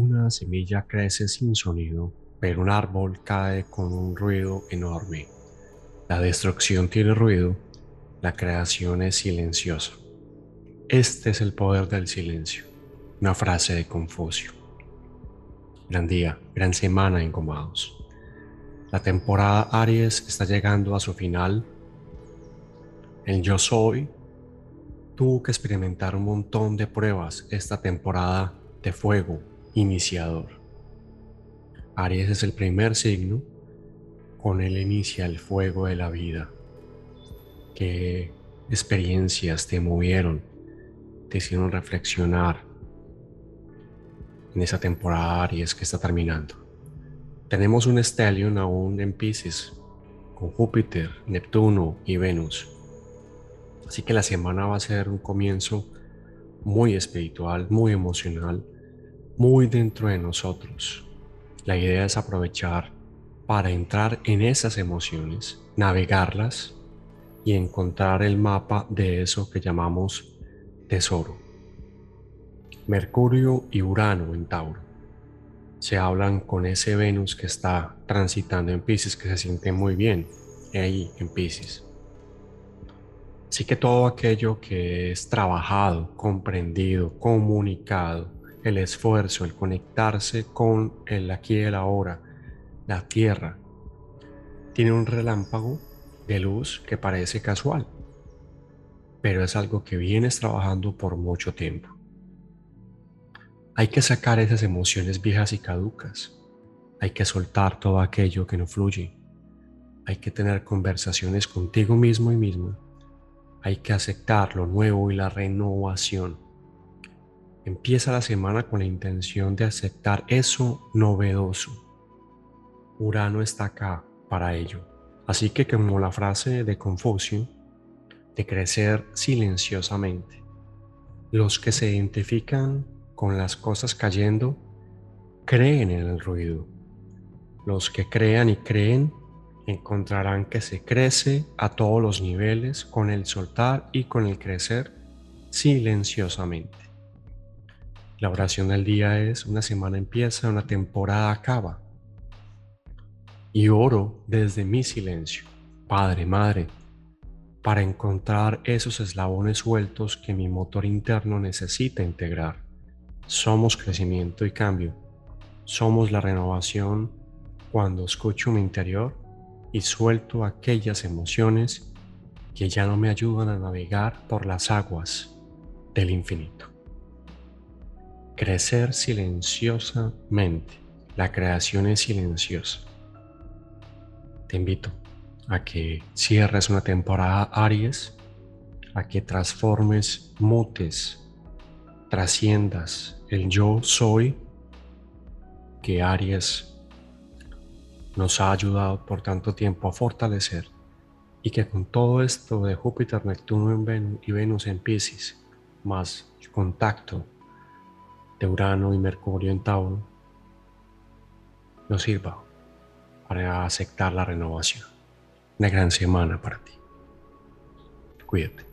Una semilla crece sin sonido, pero un árbol cae con un ruido enorme. La destrucción tiene ruido, la creación es silenciosa. Este es el poder del silencio, una frase de Confucio. Gran día, gran semana, engomados. La temporada Aries está llegando a su final. El yo soy tuvo que experimentar un montón de pruebas esta temporada de fuego iniciador. Aries es el primer signo con el inicia el fuego de la vida. ¿Qué experiencias te movieron? Te hicieron reflexionar en esa temporada Aries que está terminando. Tenemos un Stellion aún en Pisces con Júpiter, Neptuno y Venus. Así que la semana va a ser un comienzo muy espiritual, muy emocional, muy dentro de nosotros. La idea es aprovechar para entrar en esas emociones, navegarlas y encontrar el mapa de eso que llamamos tesoro. Mercurio y Urano en Tauro. Se hablan con ese Venus que está transitando en Pisces, que se siente muy bien ahí en Pisces. Así que todo aquello que es trabajado, comprendido, comunicado, el esfuerzo, el conectarse con el aquí y el ahora, la tierra, tiene un relámpago de luz que parece casual, pero es algo que vienes trabajando por mucho tiempo. Hay que sacar esas emociones viejas y caducas. Hay que soltar todo aquello que no fluye. Hay que tener conversaciones contigo mismo y mismo. Hay que aceptar lo nuevo y la renovación Empieza la semana con la intención de aceptar eso novedoso. Urano está acá para ello. Así que como la frase de Confucio, de crecer silenciosamente. Los que se identifican con las cosas cayendo creen en el ruido. Los que crean y creen encontrarán que se crece a todos los niveles con el soltar y con el crecer silenciosamente. La oración del día es una semana empieza, una temporada acaba. Y oro desde mi silencio, Padre, Madre, para encontrar esos eslabones sueltos que mi motor interno necesita integrar. Somos crecimiento y cambio. Somos la renovación cuando escucho mi interior y suelto aquellas emociones que ya no me ayudan a navegar por las aguas del infinito. Crecer silenciosamente. La creación es silenciosa. Te invito a que cierres una temporada Aries, a que transformes, mutes, trasciendas el yo soy que Aries nos ha ayudado por tanto tiempo a fortalecer y que con todo esto de Júpiter, Neptuno y Venus en Pisces, más contacto de Urano y Mercurio en Tauro nos sirva para aceptar la renovación. Una gran semana para ti. Cuídate.